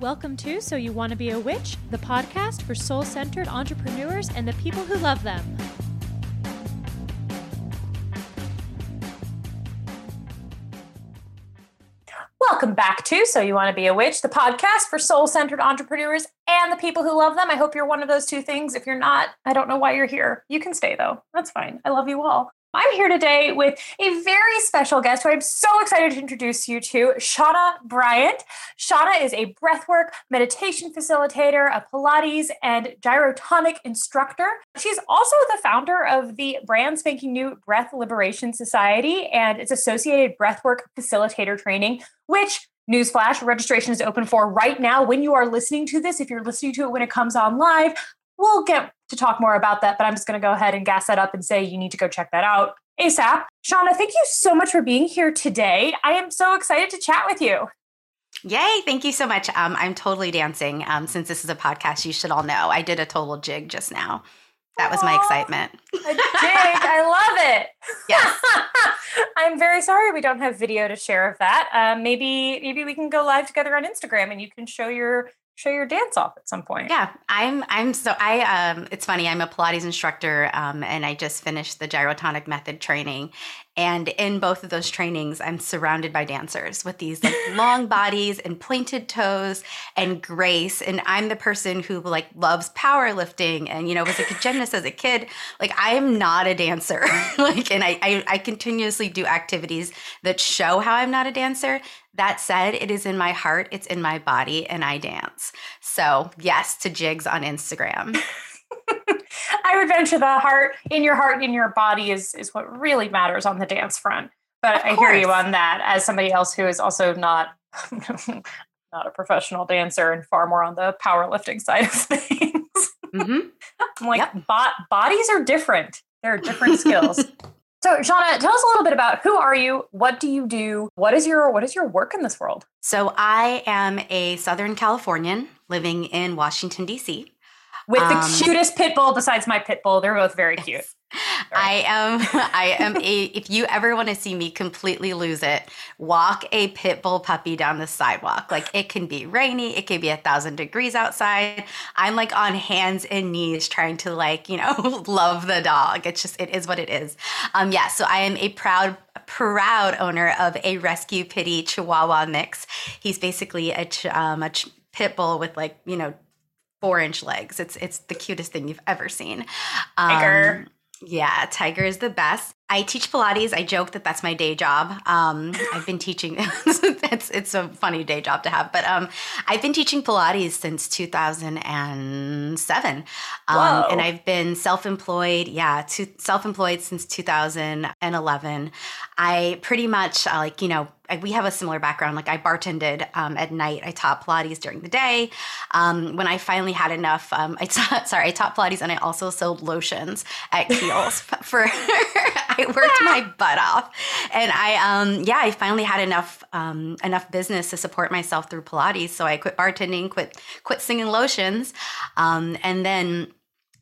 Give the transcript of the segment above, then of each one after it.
Welcome to So You Want to Be a Witch, the podcast for soul centered entrepreneurs and the people who love them. Welcome back to So You Want to Be a Witch, the podcast for soul centered entrepreneurs and the people who love them. I hope you're one of those two things. If you're not, I don't know why you're here. You can stay though. That's fine. I love you all. I'm here today with a very special guest who I'm so excited to introduce you to, Chauna Bryant. Chauna is a breathwork meditation facilitator, a Pilates and gyrotonic instructor. She's also the founder of the brand spanking new Breath Liberation Society and its associated breathwork facilitator training, which Newsflash, registration is open for right now when you are listening to this. If you're listening to it when it comes on live, we'll get to talk more about that, but I'm just going to go ahead and gas that up and say you need to go check that out ASAP. Chauna, thank you so much for being here today. I am so excited to chat with you. Yay, thank you so much. Um, I'm totally dancing. Um, since this is a podcast, you should all know I did a total jig just now. That was my excitement. A jig. I love it. Yes. I'm very sorry we don't have video to share of that. Um, maybe maybe we can go live together on Instagram and you can show your show your dance off at some point. Yeah, I'm. I'm so. I. Um. It's funny. I'm a Pilates instructor. Um. And I just finished the gyrotonic method training, and in both of those trainings, I'm surrounded by dancers with these like long bodies and pointed toes and grace. And I'm the person who like loves powerlifting and you know was like a gymnast as a kid. Like I am not a dancer. like, and I, I I continuously do activities that show how I'm not a dancer. That said, it is in my heart, it's in my body, and I dance. So, yes to jigs on Instagram. I would venture the heart in your heart, in your body is is what really matters on the dance front. But I hear you on that as somebody else who is also not not a professional dancer and far more on the powerlifting side of things. hmm I'm like, Yep. bo- bodies are different. There are different skills. So, Chauna, tell us a little bit about who are you? What do you do? What is your what is your work in this world? So, I am a Southern Californian living in Washington, D.C. With the Um, cutest pit bull besides my pit bull, they're both very cute. I am I am a if you ever want to see me completely lose it, walk a pit bull puppy down the sidewalk. Like it can be rainy, it can be a thousand degrees outside. I'm like on hands and knees trying to like, you know, love the dog. It's just it is what it is. Um yeah, so I am a proud proud owner of a rescue pity chihuahua mix. He's basically a ch- um a ch- pit bull with like, you know, four inch legs. It's it's the cutest thing you've ever seen. Tiger. Um, yeah, Tiger is the best. I teach Pilates. I joke that that's my day job. Um, I've been teaching. it's it's a funny day job to have, but um, I've been teaching Pilates since 2007, um, and I've been self-employed. Yeah, to, self-employed since 2011. I pretty much uh, like you know we have a similar background. Like I bartended um, at night. I taught Pilates during the day. Um, when I finally had enough, um, I taught, sorry, I taught Pilates and I also sold lotions at Kiehl's for. I worked my butt off, and I um yeah I finally had enough um enough business to support myself through Pilates. So I quit bartending, quit quit singing lotions, um, and then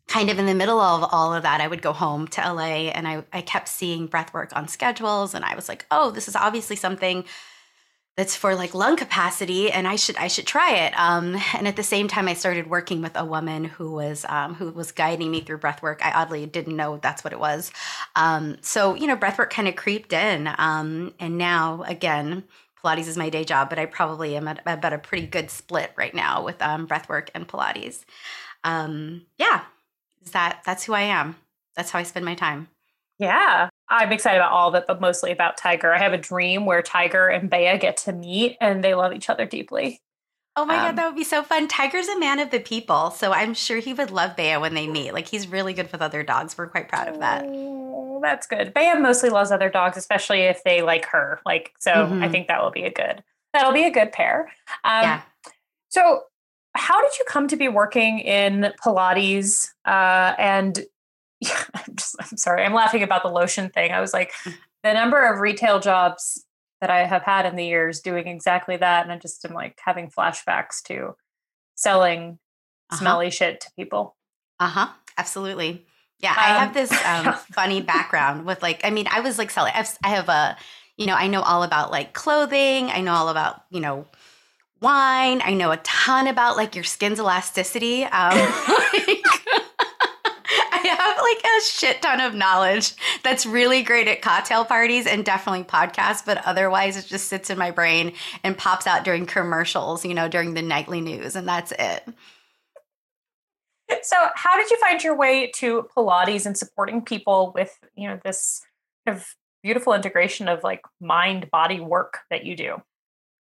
kind of in the middle of all of that, I would go home to LA and I, I kept seeing breath work on schedules. And I was like, oh, this is obviously something that's for like lung capacity and I should I should try it. Um, and at the same time I started working with a woman who was um, who was guiding me through breath work. I oddly didn't know that's what it was. Um, so, you know, breath work kind of creeped in. Um, and now again, Pilates is my day job, but I probably am at about a pretty good split right now with um, breath work and Pilates. Um, yeah, is that that's who I am. That's how I spend my time. Yeah. I'm excited about all of it, but mostly about Tiger. I have a dream where Tiger and Bea get to meet and they love each other deeply. Oh my Um, god, that would be so fun. Tiger's a man of the people, so I'm sure he would love Bea when they meet. Like he's really good with other dogs. We're quite proud of that. Oh, that's good. Bea mostly loves other dogs, especially if they like her. Like, so I Mhm. think that will be a good, that'll be a good pair. Um, Yeah. So, how did you come to be working in Pilates? Uh, and yeah, I'm just, I'm sorry, I'm laughing about the lotion thing. I was like, the number of retail jobs that I have had in the years doing exactly that, and I just am like having flashbacks to selling Uh-huh. smelly shit to people. Uh huh. Absolutely. Yeah, I Um, have this um, funny background with like. I mean, I was like selling. I've, I have a, you know, I know all about like clothing. I know all about you know wine. I know a ton about like your skin's elasticity. Um, like, I have like a shit ton of knowledge that's really great at cocktail parties and definitely podcasts, but otherwise it just sits in my brain and pops out during commercials, you know, during the nightly news, and that's it. So, how did you find your way to Pilates and supporting people with, you know, this kind of beautiful integration of like mind body work that you do?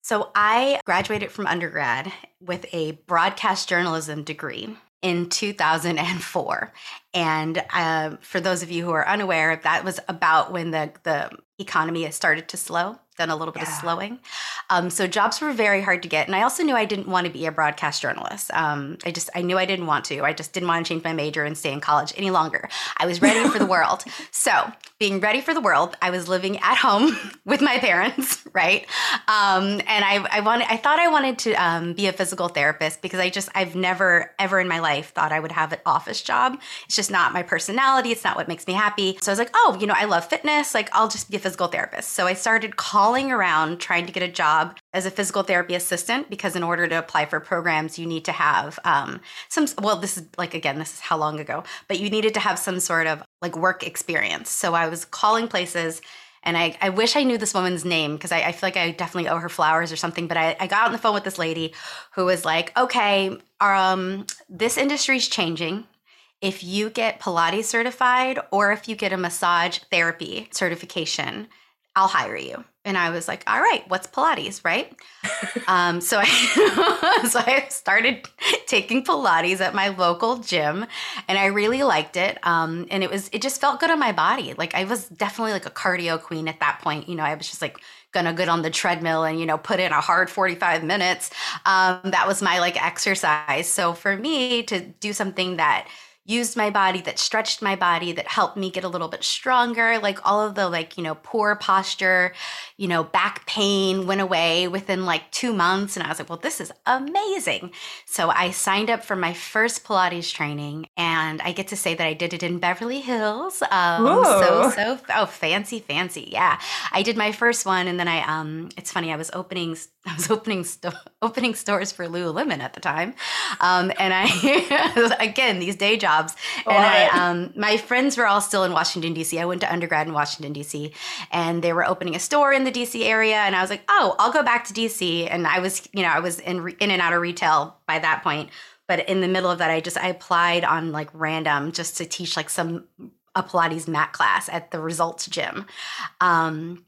So, I graduated from undergrad with a broadcast journalism degree in 2004. And uh, for those of you who are unaware, that was about when the, the economy started to slow done a little bit yeah. of slowing. Um, so jobs were very hard to get. And I also knew I didn't want to be a broadcast journalist. Um, I just, I knew I didn't want to. I just didn't want to change my major and stay in college any longer. I was ready for the world. So being ready for the world, I was living at home with my parents, right? Um, and I, I wanted, I thought I wanted to um, be a physical therapist because I just, I've never, ever in my life thought I would have an office job. It's just not my personality. It's not what makes me happy. So I was like, oh, you know, I love fitness. Like I'll just be a physical therapist. So I started calling calling around trying to get a job as a physical therapy assistant because in order to apply for programs you need to have um, some well this is like again this is how long ago but you needed to have some sort of like work experience so i was calling places and I, I wish I knew this woman's name because I, I, feel like I definitely owe her flowers or something. But I, I got on the phone with this lady who was like, okay, um, this industry's changing. If you get Pilates certified or if you get a massage therapy certification, I'll hire you. And I was like, all right, what's Pilates, right? um, so I so I started taking Pilates at my local gym, and I really liked it. Um, and it was it just felt good on my body. Like I was definitely like a cardio queen at that point. You know, I was just like gonna get on the treadmill and you know put in a hard 45 minutes. Um, that was my like exercise. So for me to do something that used my body, that stretched my body, that helped me get a little bit stronger. Like all of the like, you know, poor posture, you know, back pain went away within like two months. And I was like, well, this is amazing. So I signed up for my first Pilates training and I get to say that I did it in Beverly Hills. Um, so, so, oh, fancy, fancy. Yeah. I did my first one and then I, um, it's funny, I was opening, I was opening, sto- opening stores for Lululemon at the time. Um, and I, again, these day jobs jobs. and I, um, my friends were all still in Washington D.C. I went to undergrad in Washington D.C. and they were opening a store in the D.C. area, and I was like, oh, I'll go back to D.C. And I was, you know, I was in in and out of retail by that point. But in the middle of that, I just I applied on like random just to teach like some a Pilates mat class at the Results Gym. Um,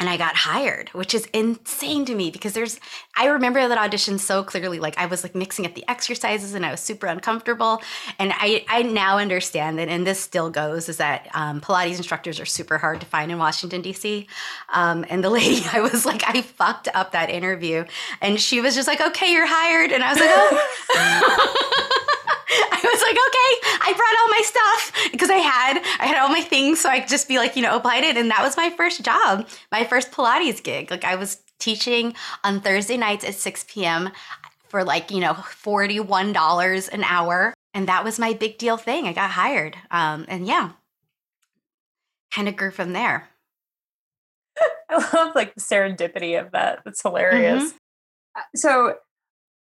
and I got hired, which is insane to me because there's I remember that audition so clearly. Like I was like mixing up the exercises and I was super uncomfortable. And I I now understand that, and this still goes, is that um, Pilates instructors are super hard to find in Washington D.C. Um, and the lady, I was like, I fucked up that interview, and she was just like, okay, you're hired, and I was like, oh. I was like, okay, I brought all my stuff because I had I had all my things, so I could just be like, you know, applied it, and that was my first job, my first Pilates gig. Like I was teaching on Thursday nights at 6 p.m. for like you know forty one dollars an hour, and that was my big deal thing. I got hired, um, and yeah, kind of grew from there. I love like the serendipity of that. That's hilarious. Mm-hmm. Uh, so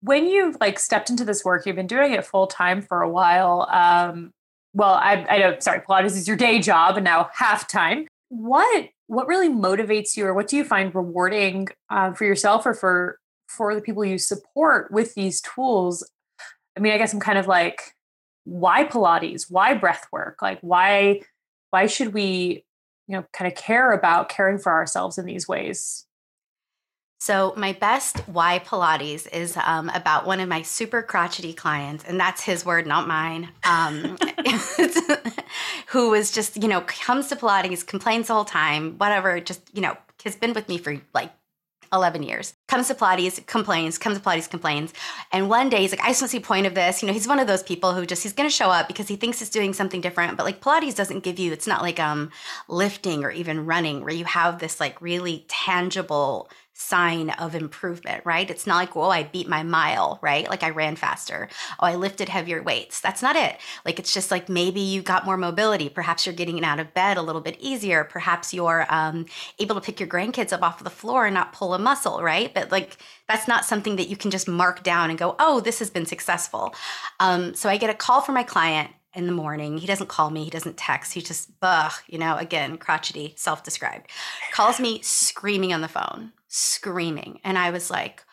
when you've like stepped into this work, you've been doing it full time for a while. Um, well, I, I know, sorry, Pilates is your day job and now half time. What what really motivates you, or what do you find rewarding uh, for yourself or for for the people you support with these tools? I mean, I guess I'm kind of like, why Pilates? Why breath work? Like, why why should we, you know, kind of care about caring for ourselves in these ways? So, my best why Pilates is um, about one of my super crotchety clients, and that's his word, not mine, um, who was just, you know, comes to Pilates, complains the whole time, whatever, just, you know, has been with me for like 11 years. Comes to Pilates, complains, comes to Pilates, complains. And one day he's like, I just don't see point of this. You know, he's one of those people who just, he's going to show up because he thinks he's doing something different. But like Pilates doesn't give you, it's not like um lifting or even running where you have this like really tangible sign of improvement, right? It's not like, oh, I beat my mile, right? Like I ran faster. Oh, I lifted heavier weights. That's not it. Like it's just like maybe you got more mobility. Perhaps you're getting out of bed a little bit easier. Perhaps you're um, able to pick your grandkids up off of the floor and not pull a muscle, right? But like that's not something that you can just mark down and go, oh, this has been successful. Um, so I get a call from my client in the morning. He doesn't call me, he doesn't text. He just, ugh, you know, again, crotchety, self described. Calls me screaming on the phone, screaming. And I was like,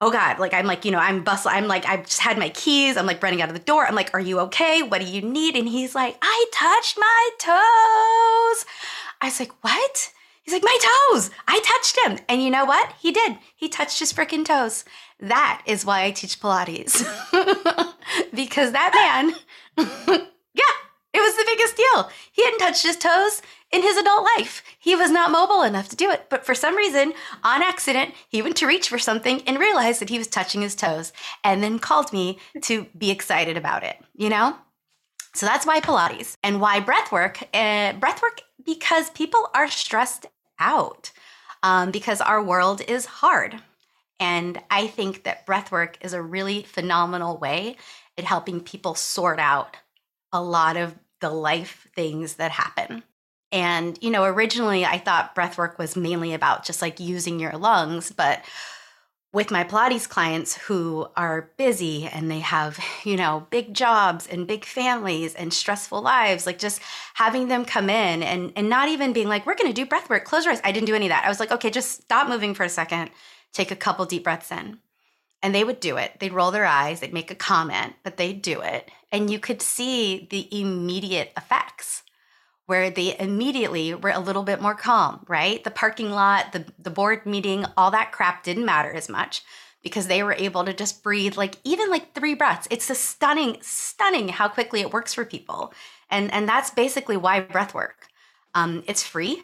oh God, like I'm like, you know, I'm bustle. I'm like, I've just had my keys. I'm like running out of the door. I'm like, are you okay? What do you need? And he's like, I touched my toes. I was like, what? He's like, my toes. I touched him. And you know what? He did. He touched his freaking toes. That is why I teach Pilates. because that man, yeah, it was the biggest deal. He hadn't touched his toes in his adult life. He was not mobile enough to do it. But for some reason, on accident, he went to reach for something and realized that he was touching his toes and then called me to be excited about it, you know? So that's why Pilates and why breathwork. Uh, breathwork because people are stressed out um, because our world is hard. And I think that breathwork is a really phenomenal way at helping people sort out a lot of the life things that happen. And, you know, originally I thought breathwork was mainly about just like using your lungs, but with my Pilates clients who are busy and they have, you know, big jobs and big families and stressful lives, like just having them come in and, and not even being like, we're going to do breath work, close your eyes. I didn't do any of that. I was like, okay, just stop moving for a second, take a couple deep breaths in. And they would do it. They'd roll their eyes, they'd make a comment, but they'd do it. And you could see the immediate effects where they immediately were a little bit more calm, right? The parking lot, the, the board meeting, all that crap didn't matter as much because they were able to just breathe like even like three breaths. It's a stunning, stunning how quickly it works for people. And, and that's basically why breath work. Um, it's free.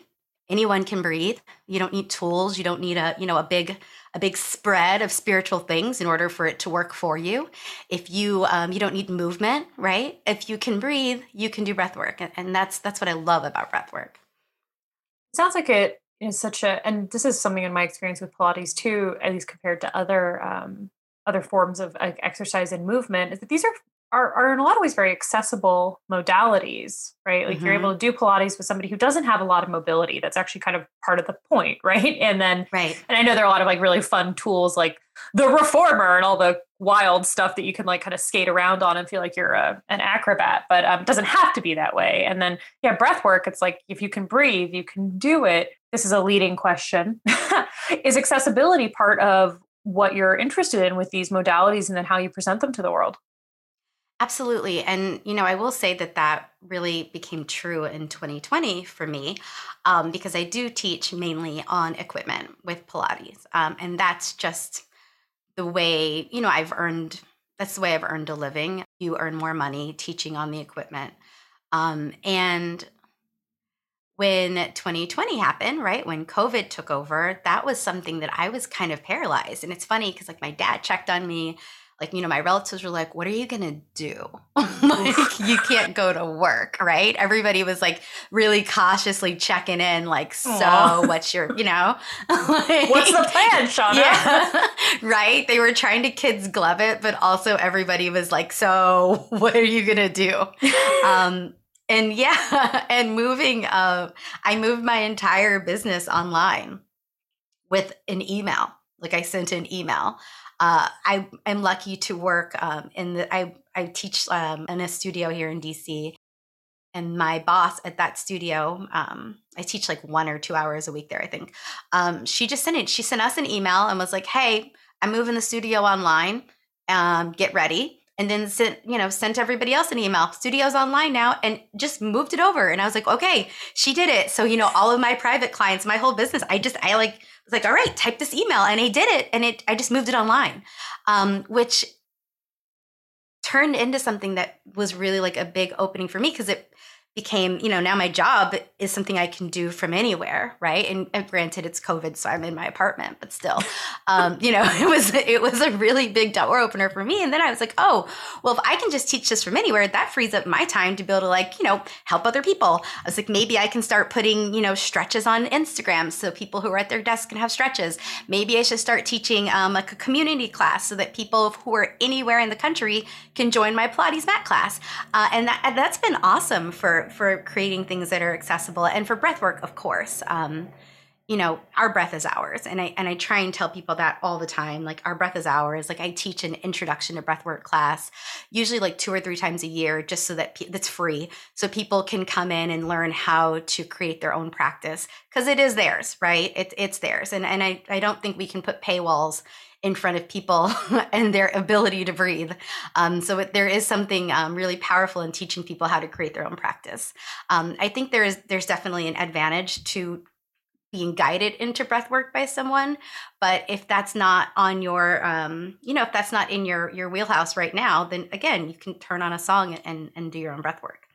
Anyone can breathe. You don't need tools. You don't need a, you know, a big a big spread of spiritual things in order for it to work for you. If you um, you don't need movement, right? If you can breathe, you can do breath work, and that's that's what I love about breath work. It sounds like it is such a, and this is something in my experience with Pilates too, at least compared to other um, other forms of like, exercise and movement, is that these are are, are in a lot of ways very accessible modalities, right? Like mm-hmm. you're able to do Pilates with somebody who doesn't have a lot of mobility. That's actually kind of part of the point, right? And then, right. And I know there are a lot of like really fun tools like the reformer and all the wild stuff that you can like kind of skate around on and feel like you're a, an acrobat, but um, it doesn't have to be that way. And then, yeah, breath work, it's like if you can breathe, you can do it. This is a leading question. is accessibility part of what you're interested in with these modalities and then how you present them to the world? Absolutely. And, you know, I will say that that really became true in 2020 for me um, because I do teach mainly on equipment with Pilates. Um, and that's just the way, you know, I've earned, that's the way I've earned a living. You earn more money teaching on the equipment. Um, and when 2020 happened, right, when COVID took over, that was something that I was kind of paralyzed. And it's funny because, like, my dad checked on me like you know my relatives were like what are you gonna do? Like you can't go to work right? Everybody was like really cautiously checking in like so Aww. what's your you know? Like, what's the plan Chauna? yeah, right? They were trying to kids glove it but also everybody was like so what are you gonna do? Um and yeah and moving uh i moved my entire business online with an email. Like i sent an email uh, I am lucky to work um, in the. I I teach um, in a studio here in DC, and my boss at that studio, um, I teach like one or two hours a week there. I think um, she just sent it. She sent us an email and was like, "Hey, I'm moving the studio online. Um, get ready." And then sent you know sent everybody else an email. Studio's online now, and just moved it over. And I was like, "Okay, she did it." So you know, all of my private clients, my whole business, I just I like was like, all right, type this email. And I did it. And it I just moved it online, um, which turned into something that was really like a big opening for me because it became, you know, now my job is something I can do from anywhere, right? And, and granted, it's COVID, so I'm in my apartment, but still, um, you know, it was it was a really big door opener for me. And then I was like, oh, well, if I can just teach this from anywhere, that frees up my time to be able to like, you know, help other people. I was like, maybe I can start putting, you know, stretches on Instagram so people who are at their desk can have stretches. Maybe I should start teaching um, like a community class so that people who are anywhere in the country can join my Pilates mat class. Uh, and that, that's been awesome for for creating things that are accessible and for breath work of course. Um, you know our breath is ours. And i and i try and tell people that all the time like our breath is ours. Like i teach an introduction to breathwork class usually like two or three times a year just so that pe- that's free. So people can come in and learn how to create their own practice because it is theirs right? It, it's theirs. And and I, I don't think we can put paywalls in front of people and their ability to breathe. Um, so it, there is something um, really powerful in teaching people how to create their own practice. Um, I think there is there's definitely an advantage to being guided into breath work by someone but if that's not on your um, you know if that's not in your your wheelhouse right now then again you can turn on a song and and do your own breath work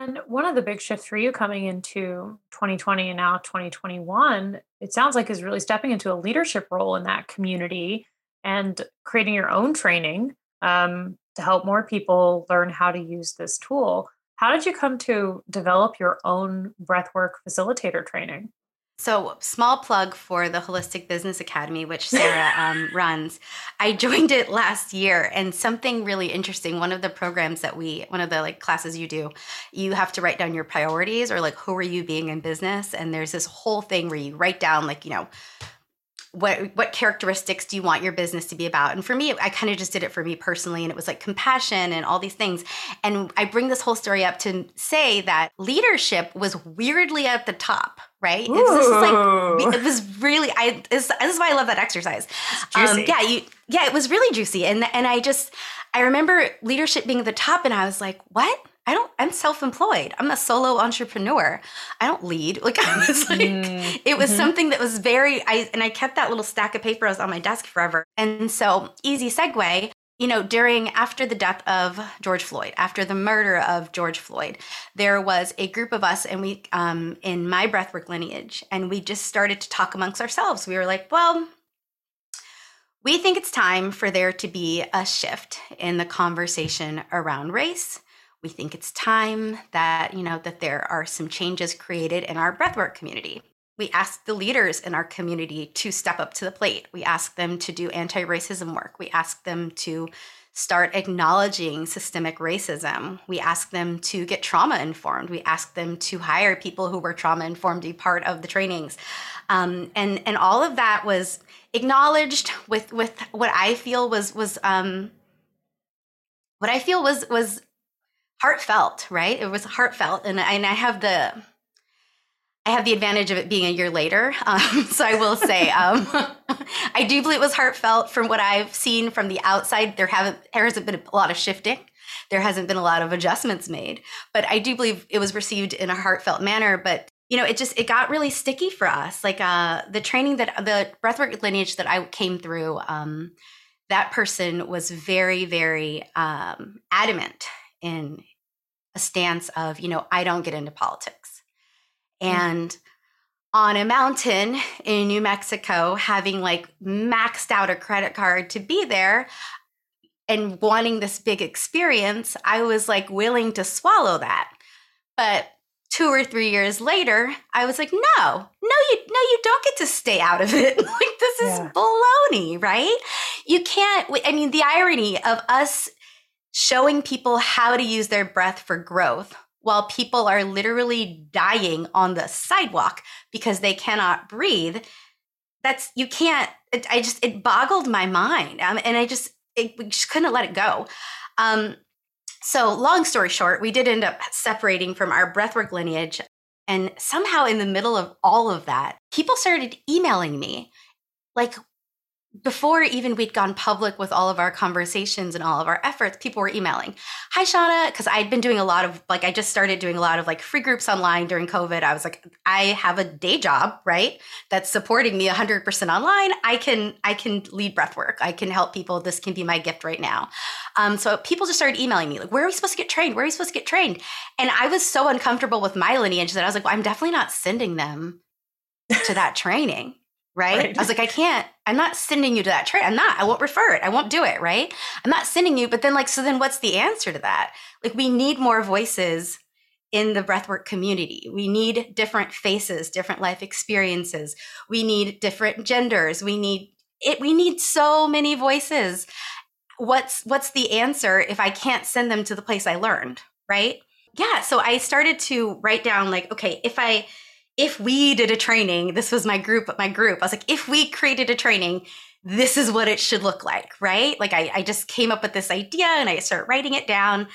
and one of the big shifts for you coming into 2020 and now 2021, it sounds like is really stepping into a leadership role in that community and creating your own training um, to help more people learn how to use this tool. How did you come to develop your own breathwork facilitator training? So, small plug for the Holistic Business Academy, which Sarah um, runs. I joined it last year, and something really interesting. One of the programs that we, one of the like classes you do, you have to write down your priorities or like who are you being in business, and there's this whole thing where you write down like you know what what characteristics do you want your business to be about and for me i kind of just did it for me personally and it was like compassion and all these things and i bring this whole story up to say that leadership was weirdly at the top right it was, like it was really i this, this is why i love that exercise um, yeah you yeah it was really juicy and and i just i remember leadership being at the top and i was like what I don't, I'm self employed. I'm a solo entrepreneur. I don't lead. Like, I was like, mm, it was mm-hmm. something that was very, I, and I kept that little stack of papers on my desk forever. And so, easy segue, you know, during, after the death of George Floyd, after the murder of George Floyd, there was a group of us, and we, um, in my breathwork lineage, and we just started to talk amongst ourselves. We were like, well, we think it's time for there to be a shift in the conversation around race we think it's time that, you know, that there are some changes created in our breathwork community. We ask the leaders in our community to step up to the plate. We ask them to do anti racism work. We ask them to start acknowledging systemic racism. We ask them to get trauma informed. We ask them to hire people who were trauma informed to be part of the trainings. Um, and, and all of that was acknowledged with, with what I feel was, was, um, what I feel was, was heartfelt, right? It was heartfelt, and and I have the I have the advantage of it being a year later. Um, so I will say, um, I do believe it was heartfelt from what I've seen from the outside. There haven't there hasn't been a lot of shifting. There hasn't been a lot of adjustments made, but I do believe it was received in a heartfelt manner. But you know, it just it got really sticky for us. Like uh, the training that the breathwork lineage that I came through. Um, that person was very, very um, adamant in a stance of, you know, I don't get into politics. Mm-hmm. And on a mountain in New Mexico, having like maxed out a credit card to be there and wanting this big experience, I was like willing to swallow that. But two or three years later, I was like, no, no, you no, you don't get to stay out of it. like this is yeah. baloney, right? You can't. I mean, the irony of us showing people how to use their breath for growth while people are literally dying on the sidewalk because they cannot breathe that's you can't it, i just it boggled my mind um, and i just it, we just couldn't let it go. Um, so long story short we did end up separating from our breathwork lineage and somehow in the middle of all of that people started emailing me like before even we'd gone public with all of our conversations and all of our efforts, people were emailing, Hi, Chauna. Cause I'd been doing a lot of like, I just started doing a lot of like free groups online during COVID. I was like, I have a day job, right? That's supporting me 100% online. I can, I can lead breath work. I can help people. This can be my gift right now. Um, so people just started emailing me like, where are we supposed to get trained? Where are we supposed to get trained? And I was so uncomfortable with my lineage that I was like, well, I'm definitely not sending them to that training right? right? I was like, I can't, I'm not sending you to that train. I'm not, I won't refer it. I won't do it, right? I'm not sending you. But then, like, so then what's the answer to that? Like, we need more voices in the breathwork community. We need different faces, different life experiences. We need different genders. We need it, we need so many voices. What's what's the answer if I can't send them to the place I learned, right? Yeah. So I started to write down like, okay, if I if we did a training, this was my group, my group. I was like, if we created a training, this is what it should look like, right? Like I, I just came up with this idea and I start writing it down.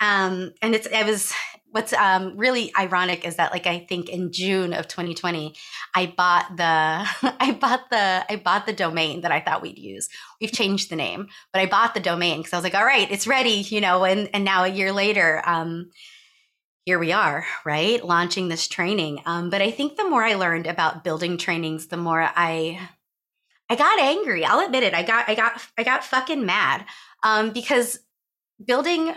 Um, and it's, it was, what's um, really ironic is that like I think in June of 2020, I bought the, I bought the, I bought the domain that I thought we'd use. We've changed the name, but I bought the domain because I was like, all right, it's ready, you know, and, and now a year later, um, here we are, right? Launching this training. Um, but I think the more I learned about building trainings, the more I I got angry. I'll admit it. I got I got I got fucking mad. Um, because building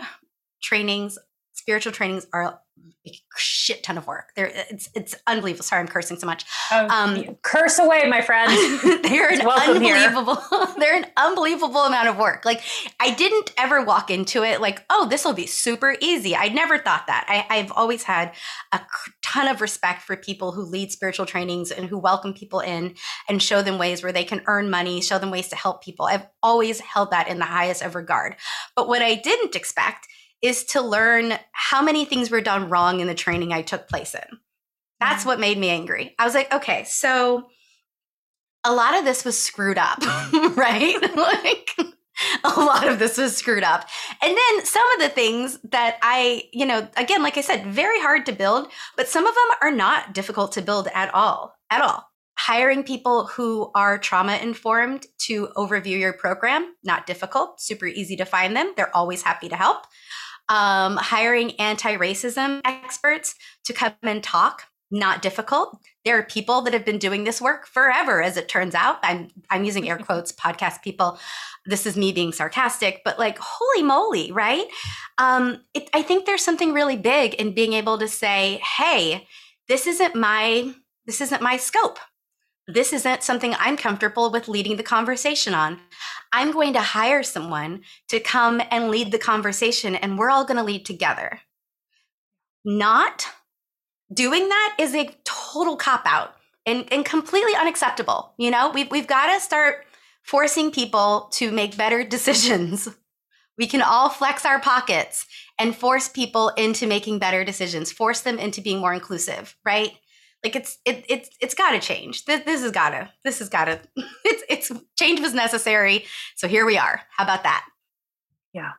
trainings, spiritual trainings are a shit ton of work. There, it's it's unbelievable. Sorry, I'm cursing so much. Oh, um, curse away, my friend. they're an unbelievable. they're an unbelievable amount of work. Like I didn't ever walk into it like, oh, this will be super easy. I never thought that. I, I've always had a ton of respect for people who lead spiritual trainings and who welcome people in and show them ways where they can earn money, show them ways to help people. I've always held that in the highest of regard. But what I didn't expect is to learn how many things were done wrong in the training I took place in. That's mm-hmm. what made me angry. I was like, okay, so a lot of this was screwed up, right? like a lot of this was screwed up. And then some of the things that I, you know, again, like I said, very hard to build, but some of them are not difficult to build at all, at all. Hiring people who are trauma informed to overview your program, not difficult, super easy to find them. They're always happy to help um, hiring anti racism experts to come and talk. Not difficult. There are people that have been doing this work forever, as it turns out. I'm I'm using air quotes, podcast people. This is me being sarcastic, but like, holy moly, right? Um, it, I think there's something really big in being able to say, "Hey, this isn't my this isn't my scope this isn't something I'm comfortable with leading the conversation on. I'm going to hire someone to come and lead the conversation, and we're all going to lead together. Not doing that is a total cop out and, and completely unacceptable. You know, we've, we've got to start forcing people to make better decisions. We can all flex our pockets and force people into making better decisions, force them into being more inclusive, right? Like it's it, it's it's got to change. This, this has got to this has got to it's it's change was necessary. So here we are. How about that? Yeah.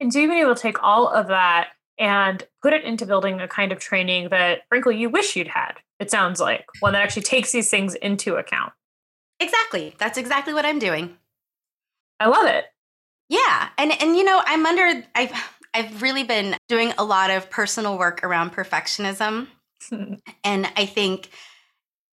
And do you be able to take all of that and put it into building a kind of training that frankly you wish you'd had it sounds like one that actually takes these things into account. Exactly. That's exactly what i'm doing. I love it. Yeah. And and you know i'm under i've i've really been doing a lot of personal work around perfectionism and I think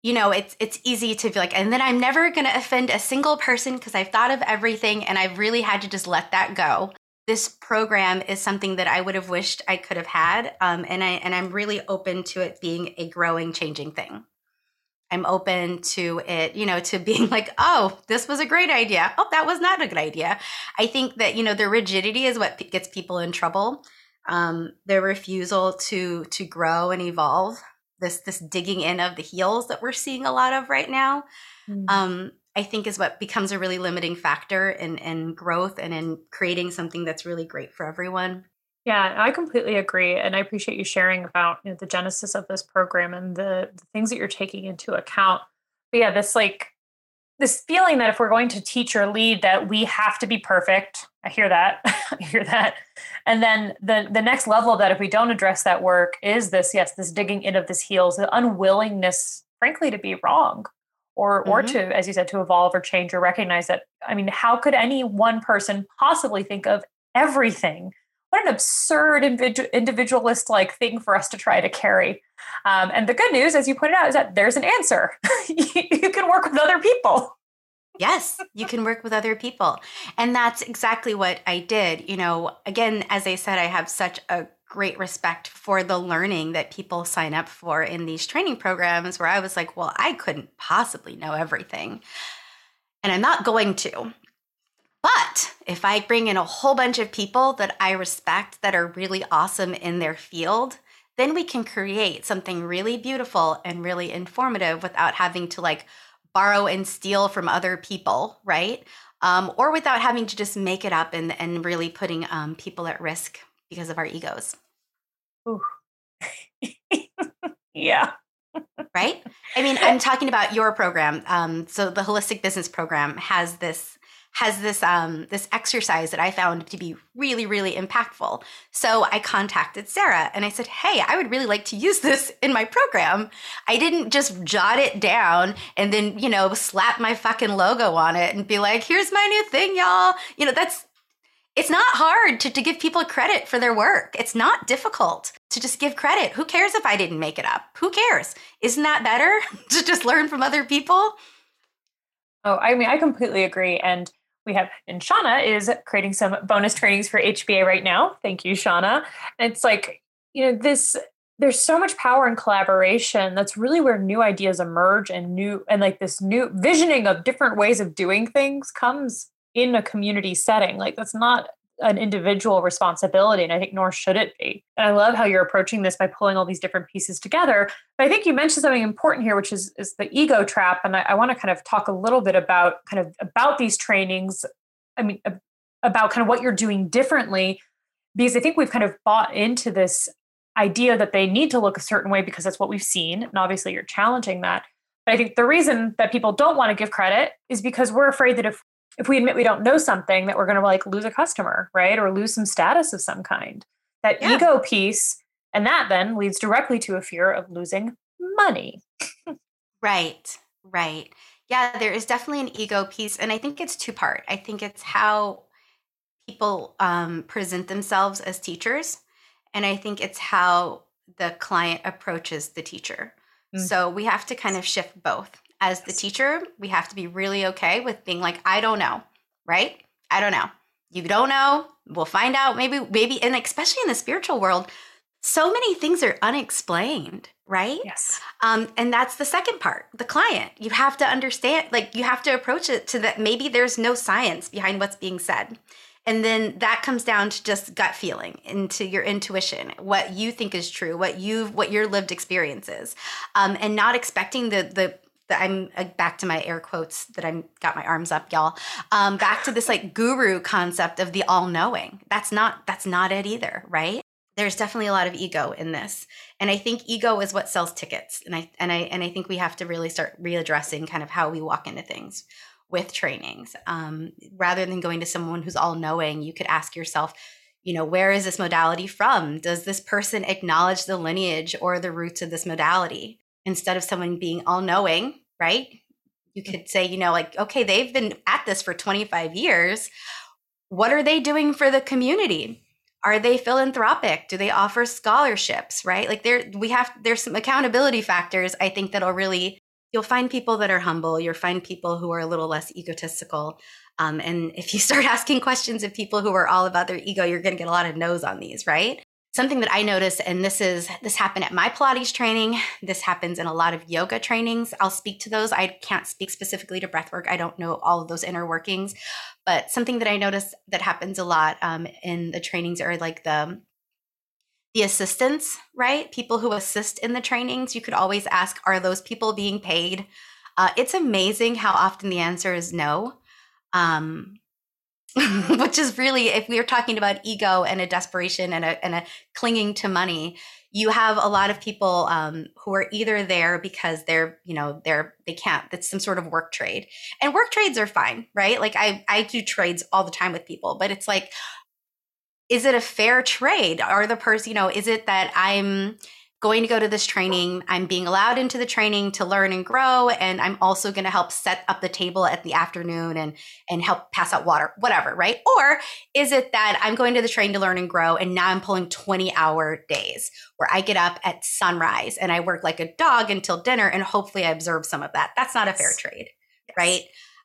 you know it's it's easy to be like and then i'm never going to offend a single person because i've thought of everything and i've really had to just let that go. This program is something that i would have wished i could have had um, and i and i'm really open to it being a growing changing thing. I'm open to it you know to being like oh this was a great idea. Oh that was not a good idea. I think that you know the rigidity is what gets people in trouble um, their refusal to to grow and evolve this this digging in of the heels that we're seeing a lot of right now mm-hmm. um, i think is what becomes a really limiting factor in in growth and in creating something that's really great for everyone yeah i completely agree and i appreciate you sharing about you know, the genesis of this program and the, the things that you're taking into account but yeah this like this feeling that if we're going to teach or lead that we have to be perfect. I hear that. I hear that. And then the the next level of that if we don't address that work is this yes this digging in of this heels the unwillingness frankly to be wrong or mm-hmm. or to as you said to evolve or change or recognize that i mean how could any one person possibly think of everything what an absurd individualist like thing for us to try to carry um, and the good news as you pointed out is that there's an answer you can work with other people Yes, you can work with other people. And that's exactly what I did. You know, again, as I said, I have such a great respect for the learning that people sign up for in these training programs where I was like, well, I couldn't possibly know everything. And I'm not going to. But if I bring in a whole bunch of people that I respect that are really awesome in their field, then we can create something really beautiful and really informative without having to like borrow and steal from other people, right? Um, or without having to just make it up and, and really putting um, people at risk because of our egos. yeah. right? I mean, I'm talking about your program. Um, so the holistic business program has this has this um, this exercise that I found to be really really impactful. So I contacted Sarah and I said, "Hey, I would really like to use this in my program." I didn't just jot it down and then you know slap my fucking logo on it and be like, "Here's my new thing, y'all." You know, that's it's not hard to, to give people credit for their work. It's not difficult to just give credit. Who cares if I didn't make it up? Who cares? Isn't that better to just learn from other people? Oh, I mean, I completely agree. And we have and Chauna is creating some bonus trainings for HBA right now. Thank you, Chauna. And it's like, you know, this there's so much power in collaboration. That's really where new ideas emerge and new and like this new visioning of different ways of doing things comes in a community setting. Like that's not an individual responsibility and i think nor should it be. And i love how you're approaching this by pulling all these different pieces together. But i think you mentioned something important here which is is the ego trap and i, I want to kind of talk a little bit about kind of about these trainings i mean about kind of what you're doing differently because i think we've kind of bought into this idea that they need to look a certain way because that's what we've seen and obviously you're challenging that. But i think the reason that people don't want to give credit is because we're afraid that if if we admit we don't know something that we're going to like lose a customer right? Or lose some status of some kind. That yeah. ego piece and that then leads directly to a fear of losing money. Right right. Yeah there is definitely an ego piece and i think it's two part i think it's how people um, present themselves as teachers and i think it's how the client approaches the teacher. Mm-hmm. so we have to kind of shift both as the teacher, we have to be really okay with being like, I don't know, right? I don't know. You don't know. We'll find out. Maybe, maybe, and especially in the spiritual world, so many things are unexplained, right? Yes. Um, and that's the second part, the client. You have to understand, like, you have to approach it to that maybe there's no science behind what's being said. And then that comes down to just gut feeling, into your intuition, what you think is true, what you've, what your lived experience is, um, and not expecting the the I'm uh, back to my air quotes that I'm got my arms up, y'all. Um, back to this like guru concept of the all knowing. That's not that's not it either, right? There's definitely a lot of ego in this, and I think ego is what sells tickets. And I and I and I think we have to really start readdressing kind of how we walk into things with trainings, um, rather than going to someone who's all knowing. You could ask yourself, you know, where is this modality from? Does this person acknowledge the lineage or the roots of this modality? Instead of someone being all knowing, right? You mm. could say, you know, like, okay, they've been at this for 25 years. What are they doing for the community? Are they philanthropic? Do they offer scholarships, right? Like there we have there's some accountability factors I think that'll really you'll find people that are humble, you'll find people who are a little less egotistical. Um, and if you start asking questions of people who are all about their ego, you're going to get a lot of no's on these, right? Something that I notice, and this is this happened at my Pilates training. This happens in a lot of yoga trainings. I'll speak to those. I can't speak specifically to breathwork. I don't know all of those inner workings, but something that I notice that happens a lot um, in the trainings are like the the assistants, right? People who assist in the trainings. You could always ask, are those people being paid? Uh, it's amazing how often the answer is no. Um, which is really if we are talking about ego and a desperation and a, and a clinging to money you have a lot of people um, who are either there because they're you know they're they can't it's some sort of work trade. And work trades are fine right? Like i i do trades all the time with people but it's like is it a fair trade? Are the person you know is it that i'm going to go to this training. I'm being allowed into the training to learn and grow. And I'm also going to help set up the table at the afternoon and, and help pass out water, whatever, right? Or is it that I'm going to the train to learn and grow and now I'm pulling 20 hour days where I get up at sunrise and I work like a dog until dinner and hopefully I observe some of that. That's not a fair trade, yes. right?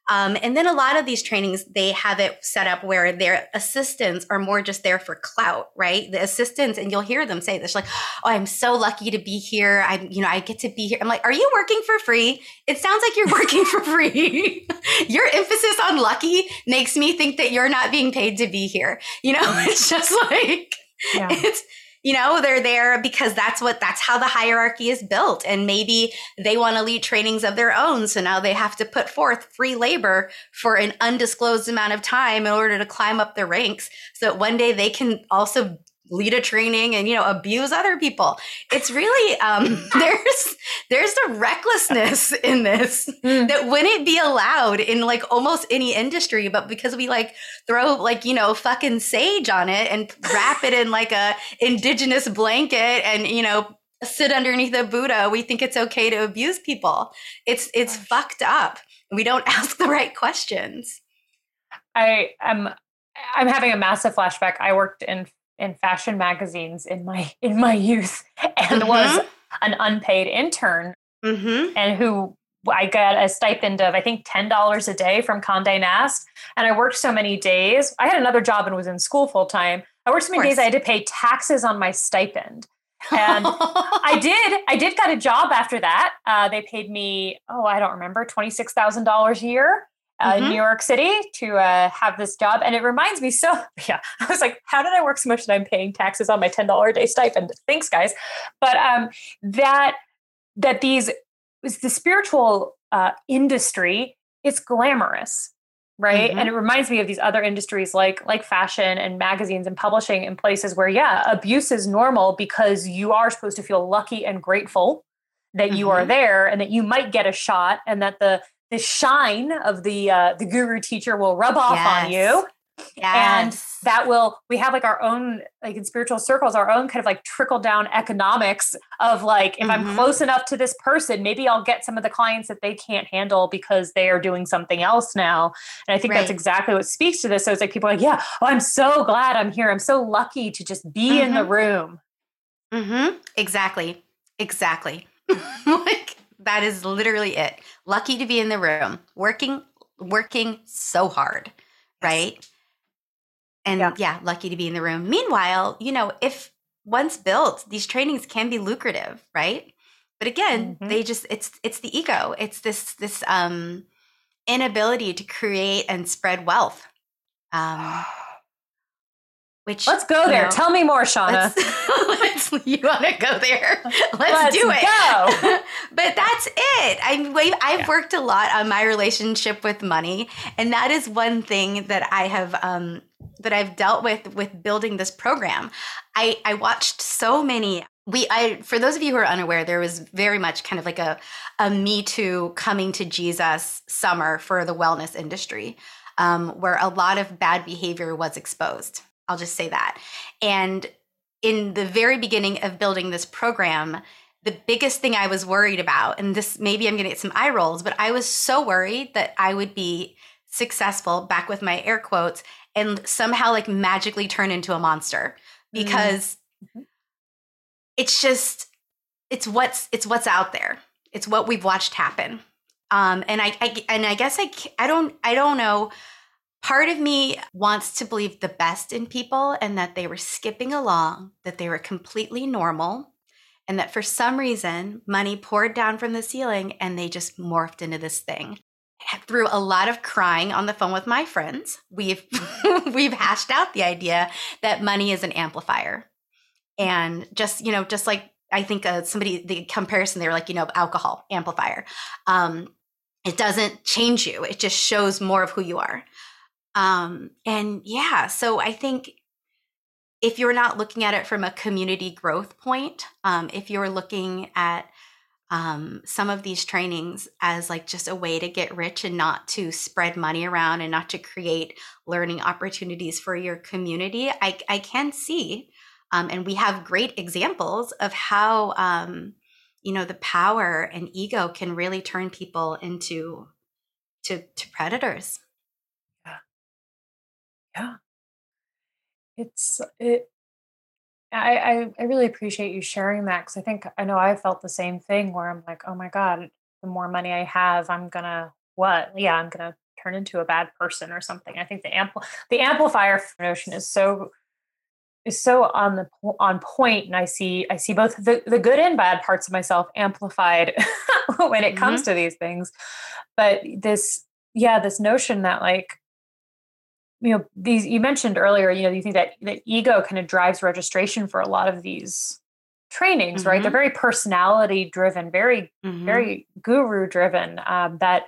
Um, and then a lot of these trainings, they have it set up where their assistants are more just there for clout, right? The assistants, and you'll hear them say this, like, "Oh, I'm so lucky to be here. I, you know, I get to be here." I'm like, "Are you working for free? It sounds like you're working for free. Your emphasis on lucky makes me think that you're not being paid to be here. You know, it's just like yeah. it's." You know they're there because that's what that's how the hierarchy is built. And maybe they want to lead trainings of their own. So now they have to put forth free labor for an undisclosed amount of time in order to climb up the ranks so that one day they can also lead a training and you know abuse other people it's really um there's there's the recklessness in this mm. that wouldn't be allowed in like almost any industry but because we like throw like you know fucking sage on it and wrap it in like a indigenous blanket and you know sit underneath a buddha we think it's okay to abuse people it's it's Gosh. fucked up we don't ask the right questions i am I'm having a massive flashback. I worked in in fashion magazines in my in my youth and mm-hmm. was an unpaid intern mm-hmm. and who I got a stipend of I think ten dollars a day from Condé Nast, and I worked so many days. I had another job and was in school full time. I worked so many days I had to pay taxes on my stipend, and I did. I did got a job after that. Uh, they paid me oh I don't remember twenty six thousand dollars a year, uh, mm-hmm. New York City to uh, have this job. And it reminds me so, yeah, I was like, how did I work so much that I'm paying taxes on my $10 a day stipend? Thanks, guys. But um, that, that these, is the spiritual uh, industry, it's glamorous. Right. Mm-hmm. And it reminds me of these other industries like like fashion and magazines and publishing in places where, yeah, abuse is normal because you are supposed to feel lucky and grateful that you mm-hmm. are there and that you might get a shot and that the the shine of the uh, the guru teacher will rub off yes. on you. Yes. And that will, we have like our own, like in spiritual circles, our own kind of like trickle down economics of like, if mm-hmm. I'm close enough to this person, maybe I'll get some of the clients that they can't handle because they are doing something else now. And I think right. that's exactly what speaks to this. So it's like people are like, yeah, oh, I'm so glad I'm here. I'm so lucky to just be mm-hmm. in the mm-hmm. room. Mm-hmm. Exactly. Exactly. like that is literally it. Lucky to be in the room, working, working so hard, right? And yeah. yeah, lucky to be in the room. Meanwhile, you know, if once built, these trainings can be lucrative, right? But again, mm-hmm. they just it's it's the ego. It's this this um inability to create and spread wealth. Um which let's go there. Know, Tell me more, Chauna. Let's, let's, you want to go there? Let's, let's do it. Go. but that's it. I, I've yeah. worked a lot on my relationship with money, and that is one thing that I have um, that I've dealt with with building this program. I I watched so many we i for those of you who are unaware there was very much kind of like a a me too coming to jesus summer for the wellness industry um, where a lot of bad behavior was exposed I'll just say that. And in the very beginning of building this program, the biggest thing I was worried about, and this maybe I'm gonna get some eye rolls, but I was so worried that I would be successful, back with my air quotes, and somehow like magically turn into a monster because mm-hmm. it's just it's what's it's what's out there. It's what we've watched happen. Um, and I, I and I guess I I don't I don't know Part of me wants to believe the best in people and that they were skipping along, that they were completely normal, and that for some reason money poured down from the ceiling and they just morphed into this thing. Through a lot of crying on the phone with my friends, we've we've hashed out the idea that money is an amplifier. And just, you know, just like I think uh, somebody the comparison they were like, you know, alcohol amplifier. Um, it doesn't change you; it just shows more of who you are. Um, and yeah, so I think if you're not looking at it from a community growth point, um, if you're looking at um, some of these trainings as like just a way to get rich and not to spread money around and not to create learning opportunities for your community, I, I can see Um, and we have great examples of how, um, you know, the power and ego can really turn people into to, to predators. Yeah. It's it I, I, I really appreciate you sharing that because I think I know I felt the same thing where I'm like, oh my God, the more money I have, I'm gonna what? Yeah, I'm gonna turn into a bad person or something. I think the ampl the amplifier notion is so is so on the on point, and I see I see both the, the good and bad parts of myself amplified when it comes mm-hmm. to these things. But this, yeah, this notion that like you know these you mentioned earlier you know you think that that ego kind of drives registration for a lot of these trainings mm-hmm. right they're mm-hmm. very personality driven very mm-hmm. very guru driven um, that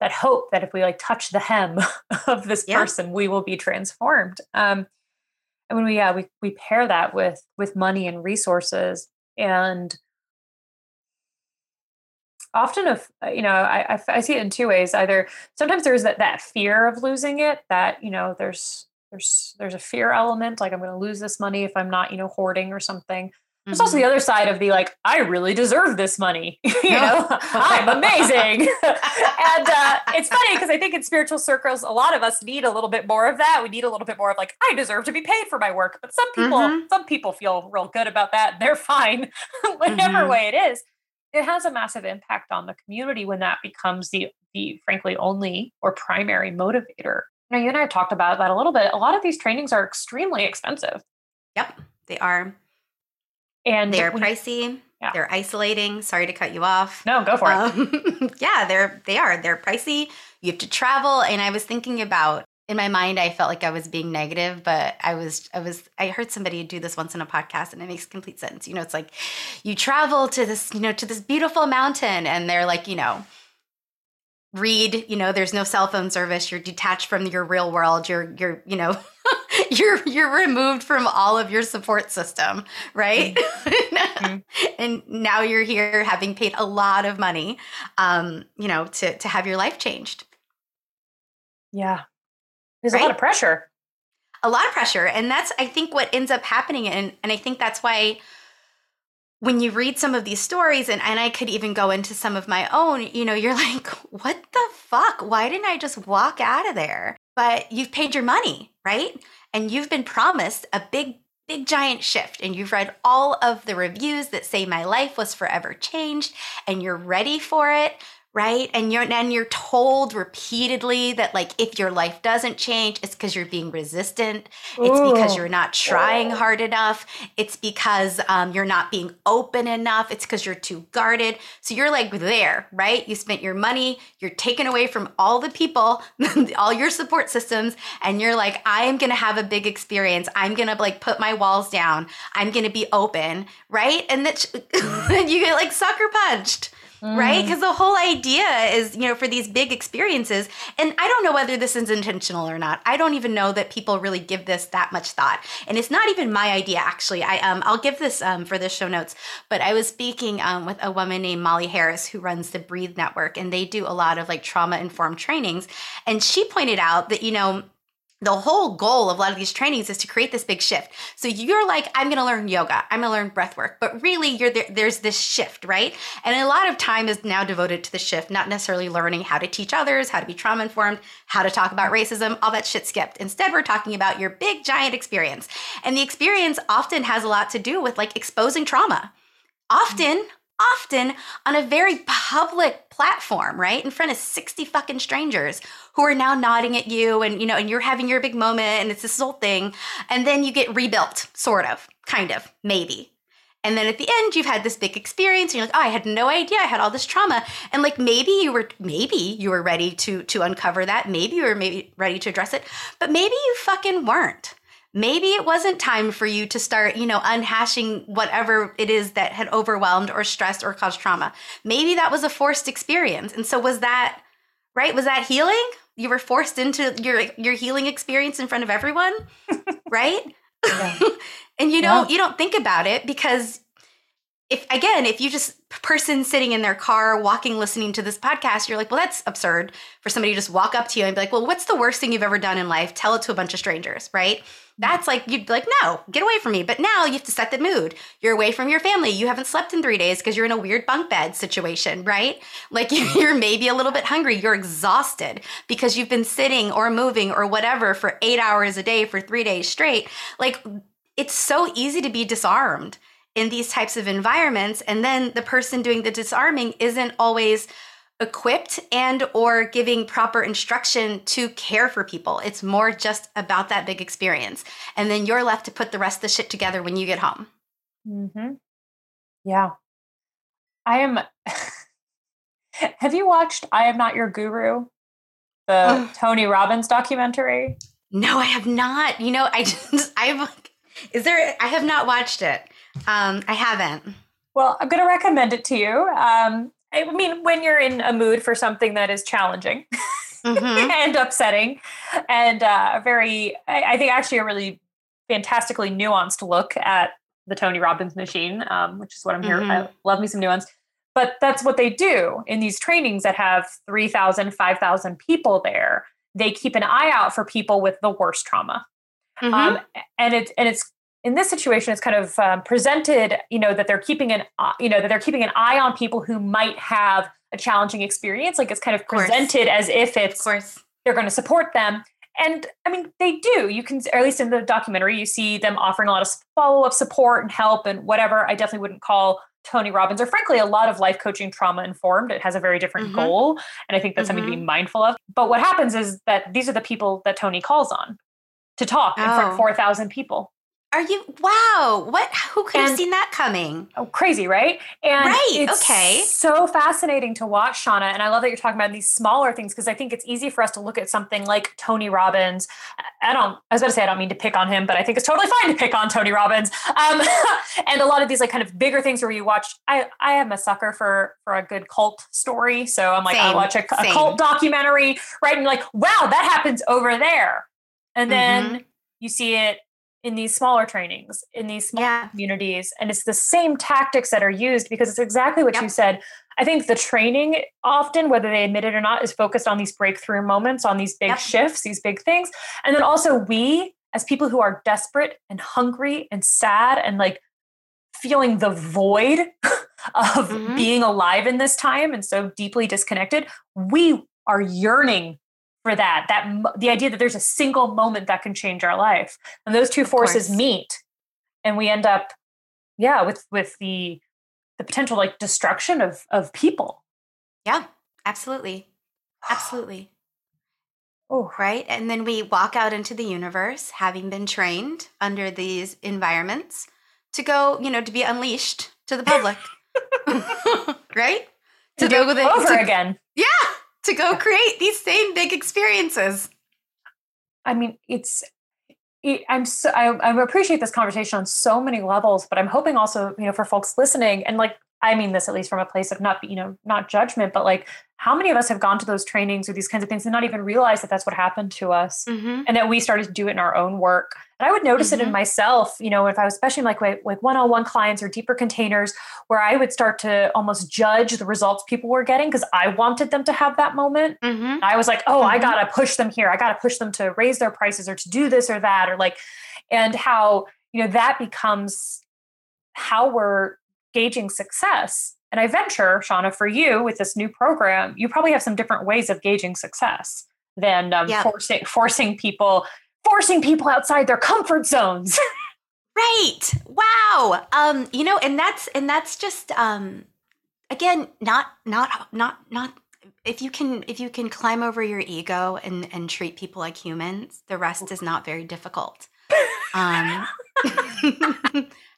that hope that if we like touch the hem of this yeah. person we will be transformed um, and when we yeah we, we pair that with with money and resources and often if uh, you know I, I, I see it in two ways. Either sometimes there's that that fear of losing it that you know there's there's there's a fear element like i'm going to lose this money if i'm not you know hoarding or something. There's mm-hmm. also the other side of the like i really deserve this money you know? I'm amazing. And uh, it's funny because i think in spiritual circles a lot of us need a little bit more of that. We need a little bit more of like i deserve to be paid for my work. But some people mm-hmm. some people feel real good about that. They're fine whatever mm-hmm. way it is it has a massive impact on the community when that becomes the the frankly only or primary motivator. Now, you and I talked about that a little bit. A lot of these trainings are extremely expensive. Yep, they are. And they're pricey. Yeah. They're isolating. Sorry to cut you off. No, go for um, it. yeah, they're they are. They're pricey. You have to travel. And I was thinking about in my mind i felt like i was being negative but i was i was i heard somebody do this once in a podcast and it makes complete sense. You know it's like you travel to this you know to this beautiful mountain and they're like you know read you know there's no cell phone service. You're detached from your real world. You're you're you know you're you're removed from all of your support system right? Mm-hmm. and now you're here having paid a lot of money um you know to to have your life changed. Yeah there's right? a lot of pressure. A lot of pressure. And that's, I think, what ends up happening. And, and I think that's why when you read some of these stories, and, and I could even go into some of my own, you know, you're like, what the fuck? Why didn't I just walk out of there? But you've paid your money, right? And you've been promised a big, big giant shift. And you've read all of the reviews that say my life was forever changed, and you're ready for it right? And you're and you're told repeatedly that like if your life doesn't change it's because you're being resistant. It's Ooh. because you're not trying hard enough. It's because um, you're not being open enough. It's because you're too guarded. So you're like there right? You spent your money. You're taken away from all the people all your support systems and you're like i am gonna have a big experience. I'm gonna like put my walls down. I'm gonna be open right? And that you get like sucker punched Mm. Right? Because the whole idea is, you know, for these big experiences, and I don't know whether this is intentional or not. I don't even know that people really give this that much thought. And it's not even my idea, actually. I um I'll give this um for the show notes, but I was speaking um with a woman named Molly Harris who runs the Breathe Network, and they do a lot of like trauma informed trainings. And she pointed out that, you know, the whole goal of a lot of these trainings is to create this big shift. So you're like, I'm going to learn yoga, I'm going to learn breath work, but really you're there, there's this shift, right? And a lot of time is now devoted to the shift, not necessarily learning how to teach others, how to be trauma informed, how to talk about racism, all that shit skipped. Instead, we're talking about your big giant experience. And the experience often has a lot to do with like exposing trauma. Often, often on a very public platform, right? In front of 60 fucking strangers who are now nodding at you and you know, and you're having your big moment and it's this whole thing. And then you get rebuilt, sort of, kind of, maybe. And then at the end, you've had this big experience, and you're like, "Oh, I had no idea I had all this trauma." And like maybe you were, maybe you were ready to to uncover that. Maybe you were maybe ready to address it, but maybe you fucking weren't maybe it wasn't time for you to start, you know, unhashing whatever it is that had overwhelmed or stressed or caused trauma. Maybe that was a forced experience. And so was that right? Was that healing? You were forced into your your healing experience in front of everyone, right? Yeah. and you don't yeah. you don't think about it because if again, if you just person sitting in their car, walking, listening to this podcast, you're like, well, that's absurd for somebody to just walk up to you and be like, well, what's the worst thing you've ever done in life? Tell it to a bunch of strangers, right? That's like you'd be like, no, get away from me. But now you have to set the mood. You're away from your family. You haven't slept in three days because you're in a weird bunk bed situation, right? Like you're maybe a little bit hungry. You're exhausted because you've been sitting or moving or whatever for eight hours a day for three days straight. Like it's so easy to be disarmed in these types of environments and then the person doing the disarming isn't always equipped and or giving proper instruction to care for people. It's more just about that big experience. And then you're left to put the rest of the shit together when you get home. Mm-hmm. yeah. I am have you watched i am not your guru? The tony robbins documentary? No i have not. You know i just i've is there i have not watched it. Um, I haven't. Well, I'm going to recommend it to you. Um, I mean, when you're in a mood for something that is challenging mm-hmm. and upsetting, and uh, very, I, I, think actually a really fantastically nuanced look at the Tony Robbins machine, um, which is what I'm mm-hmm. here. I love me some nuance. But that's what they do in these trainings that have 3,000, 5,000 people there. They keep an eye out for people with the worst trauma. Mm-hmm. Um, and it's and it's in this situation it's kind of um, presented you know that they're keeping an uh, you know that they're keeping an eye on people who might have a challenging experience like it's kind of, of presented as if it's of course they're going to support them and i mean they do you can or at least in the documentary you see them offering a lot of follow-up support and help and whatever i definitely wouldn't call tony robbins or frankly a lot of life coaching trauma informed it has a very different mm-hmm. goal and i think that's mm-hmm. something to be mm-hmm. mindful of but what happens is that these are the people that tony calls on to talk oh. in front of 4000 people are you wow? What who could and, have seen that coming? Oh, crazy, right? And right, okay. So fascinating to watch, Chauna. And I love that you're talking about these smaller things because I think it's easy for us to look at something like Tony Robbins. I don't, I was about to say I don't mean to pick on him, but I think it's totally fine to pick on Tony Robbins. Um, and a lot of these like kind of bigger things where you watch. I I am a sucker for for a good cult story, so I'm like Same. I watch a, a cult documentary, right? And like, wow, that happens over there, and then. Mm-hmm. You see it in these smaller trainings in these small yeah. communities and it's the same tactics that are used because it's exactly what yep. you said i think the training often whether they admit it or not is focused on these breakthrough moments on these big yep. shifts these big things and then also we as people who are desperate and hungry and sad and like feeling the void of mm-hmm. being alive in this time and so deeply disconnected we are yearning for that that the idea that there's a single moment that can change our life. And those two forces meet and we end up yeah with with the the potential like destruction of of people. Yeah absolutely. Absolutely. Oh. Right? And then we walk out into the universe having been trained under these environments to go you know to be unleashed to the public. Right? To, to go with it over to, again. Yeah to go create these same big experiences. I mean, it's it, I'm so I, I appreciate this conversation on so many levels, but I'm hoping also you know for folks listening and like I mean this at least from a place of not you know not judgment, but like how many of us have gone to those trainings or these kinds of things and not even realize that that's what happened to us mm-hmm. and that we started to do it in our own work and i would notice mm-hmm. it in mm-hmm. myself you know if i was especially like like one-on-one clients or deeper containers where i would start to almost judge the results people were getting because i wanted them to have that moment mm-hmm. i was like oh i mm-hmm. gotta push them here i gotta push them to raise their prices or to do this or that or like and how you know that becomes how we're gauging success and I venture, Chauna, for you with this new program, you probably have some different ways of gauging success than um, yep. forcing forcing people forcing people outside their comfort zones. right. Wow. Um, you know, and that's and that's just um again, not not not not if you can if you can climb over your ego and and treat people like humans, the rest is not very difficult. Um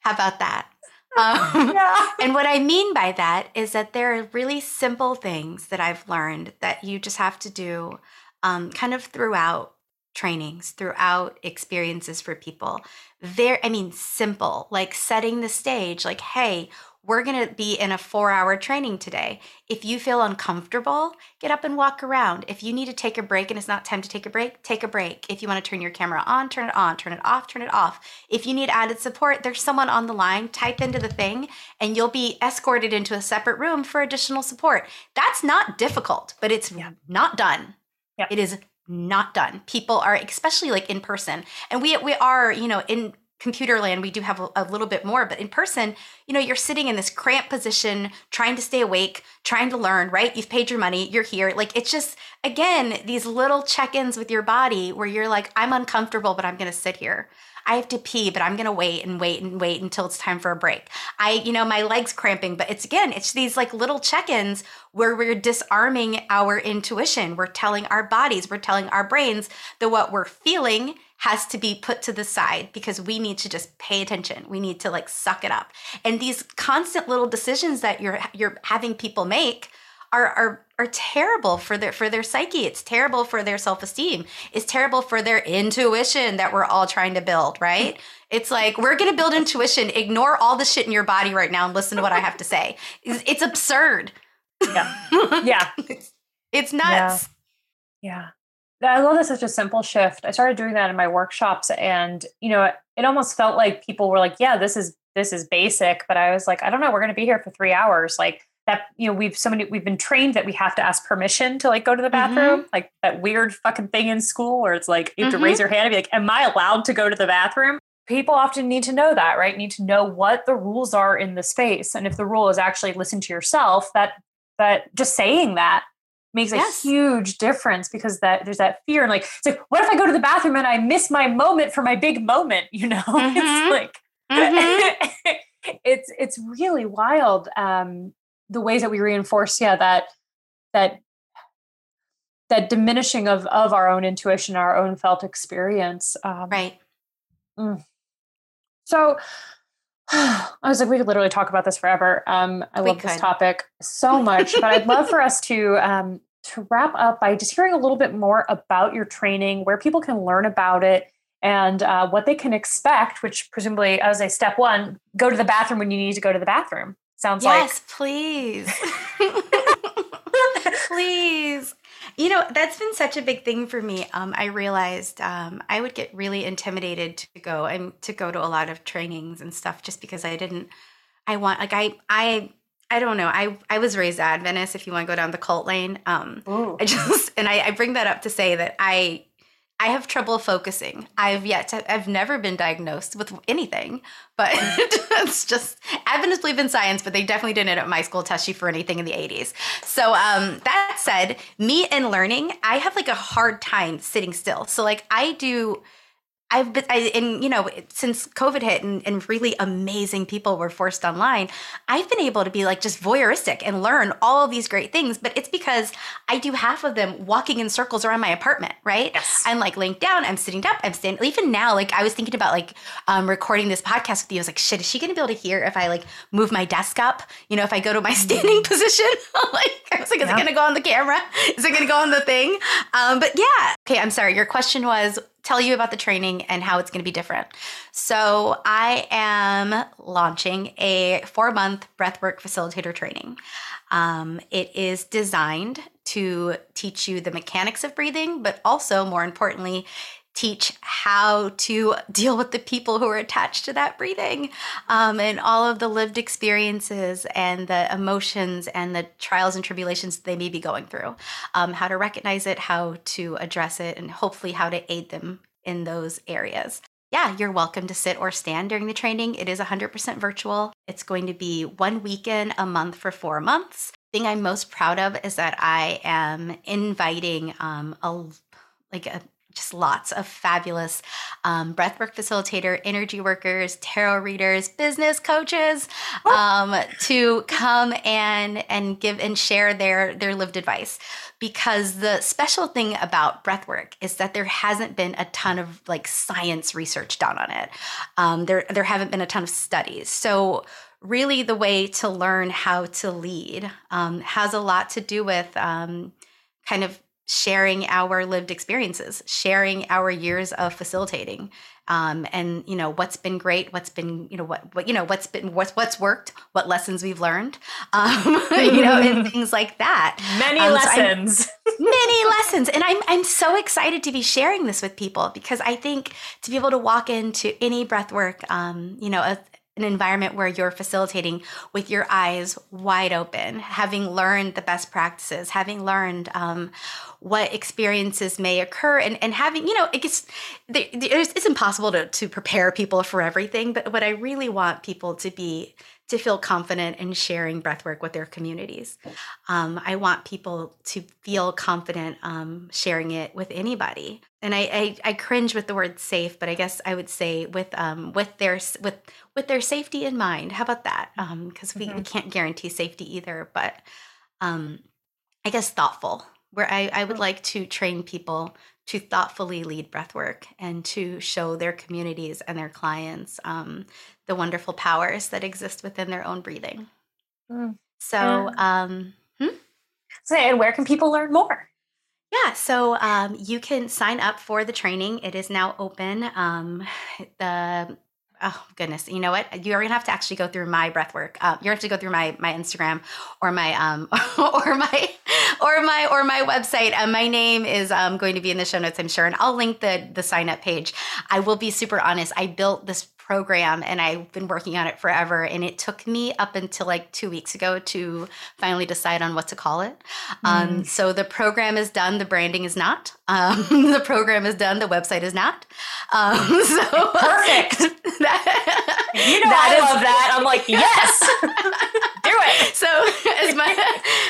how about that? Um, yeah. And what I mean by that is that there are really simple things that I've learned that you just have to do um, kind of throughout trainings, throughout experiences for people. There, I mean, simple, like setting the stage, like, hey, we're going to be in a four hour training today. If you feel uncomfortable, get up and walk around. If you need to take a break and it's not time to take a break, take a break. If you want to turn your camera on, turn it on, turn it off, turn it off. If you need added support, there's someone on the line, type into the thing, and you'll be escorted into a separate room for additional support. That's not difficult, but it's yeah. not done. Yeah. It is not done. People are especially like in person. And we we are, you know, in computer land we do have a, a, little bit more but in person you know you're sitting in this cramped position trying to stay awake trying to learn right you've paid your money you're here like it's just again these little check-ins with your body where you're like i'm uncomfortable but i'm going to sit here I have to pee, but I'm gonna wait and wait and wait until it's time for a break. I, you know, my legs cramping, but it's again, it's these like little check ins where we're disarming our intuition. We're telling our bodies, we're telling our brains that what we're feeling has to be put to the side because we need to just pay attention. We need to like suck it up. And these constant little decisions that you're you're having people make are are are terrible for their for their psyche. It's terrible for their self-esteem. It's terrible for their intuition that we're all trying to build, right? It's like we're going to build intuition. Ignore all the shit in your body right now and listen to what I have to say. It's, it's absurd. Yeah. Yeah. it's, it's nuts. Yeah. yeah. I love that such a simple shift. I started doing that in my workshops and you know, it, it almost felt like people were like, yeah, this is this is basic, but I was like, I don't know, we're going to be here for 3 hours. Like that you know, we've so many we've been trained that we have to ask permission to like go to the bathroom, mm-hmm. like that weird fucking thing in school where it's like you have mm-hmm. to raise mm-hmm. your hand and be like, am I allowed to go to the bathroom? People often need to know that, right? Need to know what the rules are in the space. And if the rule is actually listen to yourself, that that just saying that makes yes. a huge difference because that there's that fear and like it's like what if I go to the bathroom and I miss my moment for my big moment you know mm-hmm. it's like mm-hmm. it's it's really wild um the ways that we reinforce yeah that that that diminishing of of our own intuition our own felt experience um, right mm. so I was like, we could literally talk about this forever. Um, I we love could. this topic so much, but I'd love for us to um, to wrap up by just hearing a little bit more about your training, where people can learn about it, and uh, what they can expect. Which presumably, as a step one, go to the bathroom when you need to go to the bathroom. Sounds yes, like yes, please, please. You know, that's been such a big thing for me. Um, I realized um, I would get really intimidated to go and to go to a lot of trainings and stuff just because I didn't. I want like I I I don't know. I I was raised Adventist. If you want to go down the cult lane, um, I just and I, I bring that up to say that I I have trouble focusing. I've yet to, I've never been diagnosed with anything, but it's just Adventists believe in science, but they definitely didn't at my school test you for anything in the 80s. So um, that said, me and learning, I have like a hard time sitting still. So like I do I've been, I, and you know, since COVID hit and, and really amazing people were forced online, I've been able to be like just voyeuristic and learn all of these great things. But it's because I do half of them walking in circles around my apartment, right? Yes. I'm like laying down, I'm sitting up, I'm standing. Even now, like I was thinking about like um, recording this podcast with you. I was like, shit, is she gonna be able to hear if I like move my desk up? You know, if I go to my standing mm-hmm. position? like, I was like, is yeah. it gonna go on the camera? Is it gonna go on the thing? Um, but yeah. Okay, I'm sorry. Your question was tell you about the training and how it's going to be different. So, I am launching a four month breathwork facilitator training. Um, it is designed to teach you the mechanics of breathing, but also, more importantly, teach how to deal with the people who are attached to that breathing um, and all of the lived experiences and the emotions and the trials and tribulations they may be going through, um, how to recognize it, how to address it, and hopefully how to aid them in those areas. Yeah, you're welcome to sit or stand during the training. It is 100% virtual. It's going to be one weekend a month for four months. Thing I'm most proud of is that I am inviting um, a like a just lots of fabulous um, breathwork facilitator, energy workers, tarot readers, business coaches um, to come and and give and share their their lived advice. Because the special thing about breathwork is that there hasn't been a ton of like science research done on it. Um, there there haven't been a ton of studies. So really, the way to learn how to lead um, has a lot to do with um, kind of sharing our lived experiences, sharing our years of facilitating, um, and you know what's been great, what's been you know what, what you know what's been what's what's worked, what lessons we've learned, um, you know, and things like that. Many um, lessons, so many lessons, and I'm I'm so excited to be sharing this with people because I think to be able to walk into any breath work, um, you know, a, an environment where you're facilitating with your eyes wide open, having learned the best practices, having learned um, what experiences may occur, and, and having, you know, it gets, it's impossible to, to prepare people for everything, but what I really want people to be to feel confident in sharing breathwork with their communities. Um, I want people to feel confident um, sharing it with anybody. And I, I, I, cringe with the word safe, but I guess I would say with um, with their with with their safety in mind. How about that? Because um, we, mm-hmm. we can't guarantee safety either, but um, I guess thoughtful. Where I, I would like to train people to thoughtfully lead breathwork and to show their communities and their clients um, the wonderful powers that exist within their own breathing. Mm. So, um, hmm? so, and where can people learn more? Yeah, so um, you can sign up for the training. It is now open. Um, the oh goodness, you know what? You're gonna have to actually go through my breath work. Uh, you're gonna have to go through my my Instagram or my um or my or my or my website. Uh, my name is um, going to be in the show notes, I'm sure, and I'll link the the sign up page. I will be super honest. I built this program and I've been working on it forever. And it took me up until like two weeks ago to finally decide on what to call it. Um, mm. Um, so the program is done, the branding is not. Um, the program is done, the website is not. Um, so perfect. that, you know, I is, love that. I'm like, yes, do it. So as my,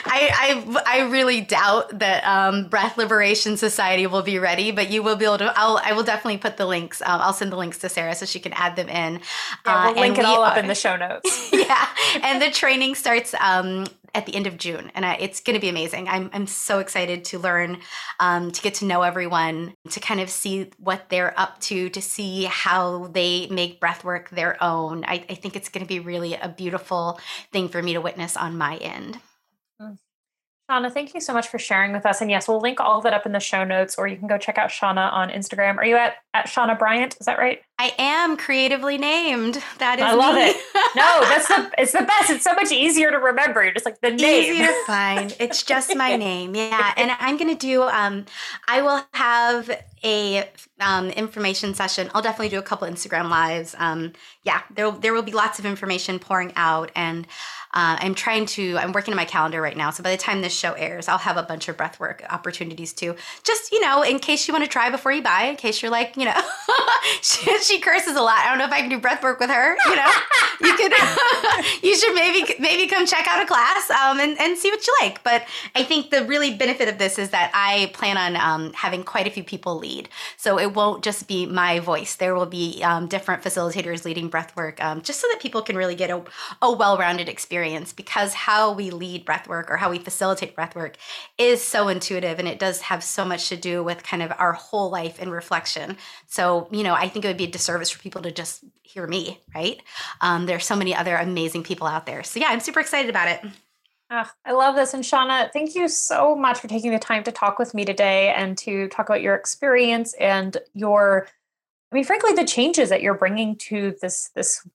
I, I, I really doubt that um, Breath Liberation Society will be ready, but you will be able to. I'll, I will definitely put the links. Um, I'll send the links to Sarah so she can add them in. Yeah, we'll uh, link it all up in the show notes. yeah, and the training starts um, at the end of June, and I, it's going to be amazing. I'm I'm so excited to learn, um, to get to know everyone, to kind of see what they're up to, to see how they make breathwork their own. I, I think it's going to be really a beautiful thing for me to witness on my end. Chauna, thank you so much for sharing with us. And yes, we'll link all of that up in the show notes, or you can go check out Chauna on Instagram. Are you at, at Chauna Bryant? Is that right? I am creatively named. That is I love me. it. No, that's the it's the best. It's so much easier to remember. You're just like the name. Easy to find. It's just my name. Yeah. And I'm gonna do um I will have a um, information session. I'll definitely do a couple Instagram lives. Um, yeah, there there will be lots of information pouring out, and uh, I'm trying to. I'm working on my calendar right now, so by the time this show airs, I'll have a bunch of breathwork opportunities too. Just you know, in case you want to try before you buy, in case you're like, you know, she, she, curses a lot. I don't know if I can do breathwork with her. You know, you could. you should maybe maybe come check out a class um, and and see what you like. But I think the really benefit of this is that I plan on um, having quite a few people lead. So it won't just be my voice. There will be um, different facilitators leading breathwork, um, just so that people can really get a, a well-rounded experience. Because how we lead breathwork or how we facilitate breathwork is so intuitive, and it does have so much to do with kind of our whole life and reflection. So you know, I think it would be a disservice for people to just hear me, right? Um, there's so many other amazing people out there. So yeah, I'm super excited about it. Oh, I love this. And Chauna, thank you so much for taking the time to talk with me today and to talk about your experience and your, I mean, frankly, the changes that you're bringing to this this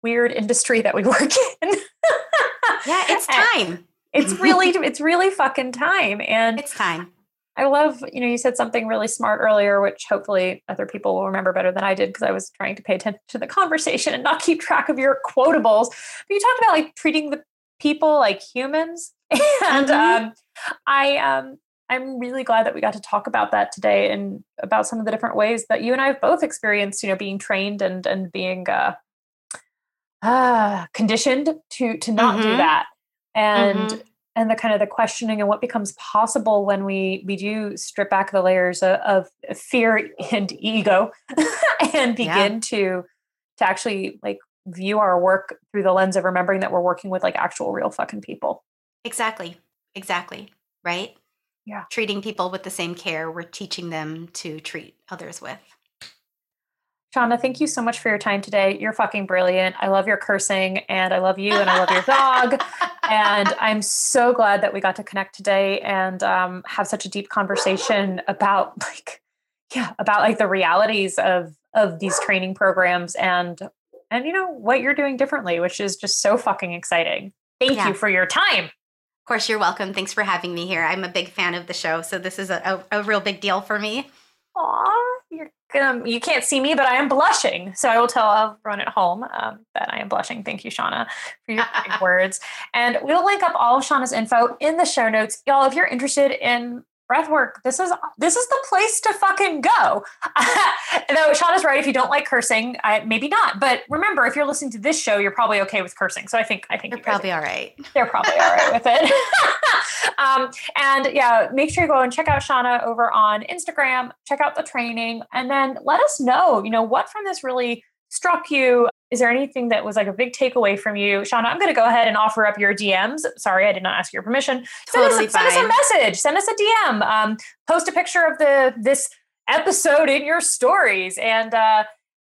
weird industry that we work in. Yeah, it's time. it's really, it's really fucking time. And it's time. I love, you know, you said something really smart earlier, which hopefully other people will remember better than I did because I was trying to pay attention to the conversation and not keep track of your quotables. But you talked about like treating the people like humans and mm-hmm. um, i um, i'm really glad that we got to talk about that today and about some of the different ways that you and i have both experienced you know being trained and and being uh, uh conditioned to to not mm-hmm. do that and mm-hmm. and the kind of the questioning and what becomes possible when we we do strip back the layers of, of fear and ego and begin yeah. to to actually like view our work through the lens of remembering that we're working with like actual real fucking people. Exactly. Exactly. Right? Yeah. Treating people with the same care we're teaching them to treat others with. Chauna, thank you so much for your time today. You're fucking brilliant. I love your cursing and I love you and I love your dog. and I'm so glad that we got to connect today and um, have such a deep conversation about like, yeah, about like the realities of of these training programs and and you know what you're doing differently, which is just so fucking exciting. Thank yeah. you for your time. Of course, you're welcome. Thanks for having me here. I'm a big fan of the show, so this is a, a, a real big deal for me. Aw, you're gonna, you can't see me, but I am blushing. So I will tell everyone at home um, that I am blushing. Thank you, Chauna, for your words. And we'll link up all of Chauna's info in the show notes. Y'all, if you're interested in breath work this is this is the place to fucking go. Though sean is right if you don't like cursing I, maybe not. But remember if you're listening to this show you're probably okay with cursing. So i think i think you're probably are, all right they're probably all right with it. Um, and yeah make sure you go and check out Chauna over on instagram. Check out the training. And then let us know you know what from this really struck you is there anything that was like a big takeaway from you? Chauna, I'm going to go ahead and offer up your DMs. Sorry, I did not ask your permission. Send, totally us, send us a message. Send us a DM. Um, post a picture of the this episode in your stories and uh,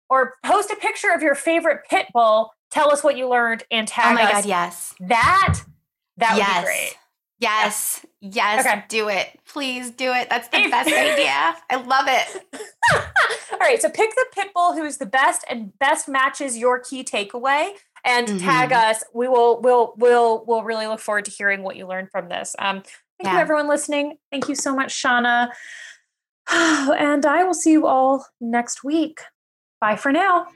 or post a picture of your favorite pit bull. Tell us what you learned and tag us. Oh my us. God, yes. That, that yes. would be great. Yes. Yes. Okay. Do it. Please do it. That's the best idea. I love it. All right. So pick the pit bull who is the best and best matches your key takeaway and mm-hmm. tag us. We will we'll we'll we'll really look forward to hearing what you learned from this. Um thank yeah. you everyone listening. Thank you so much, Shauna. And I will see you all next week. Bye for now.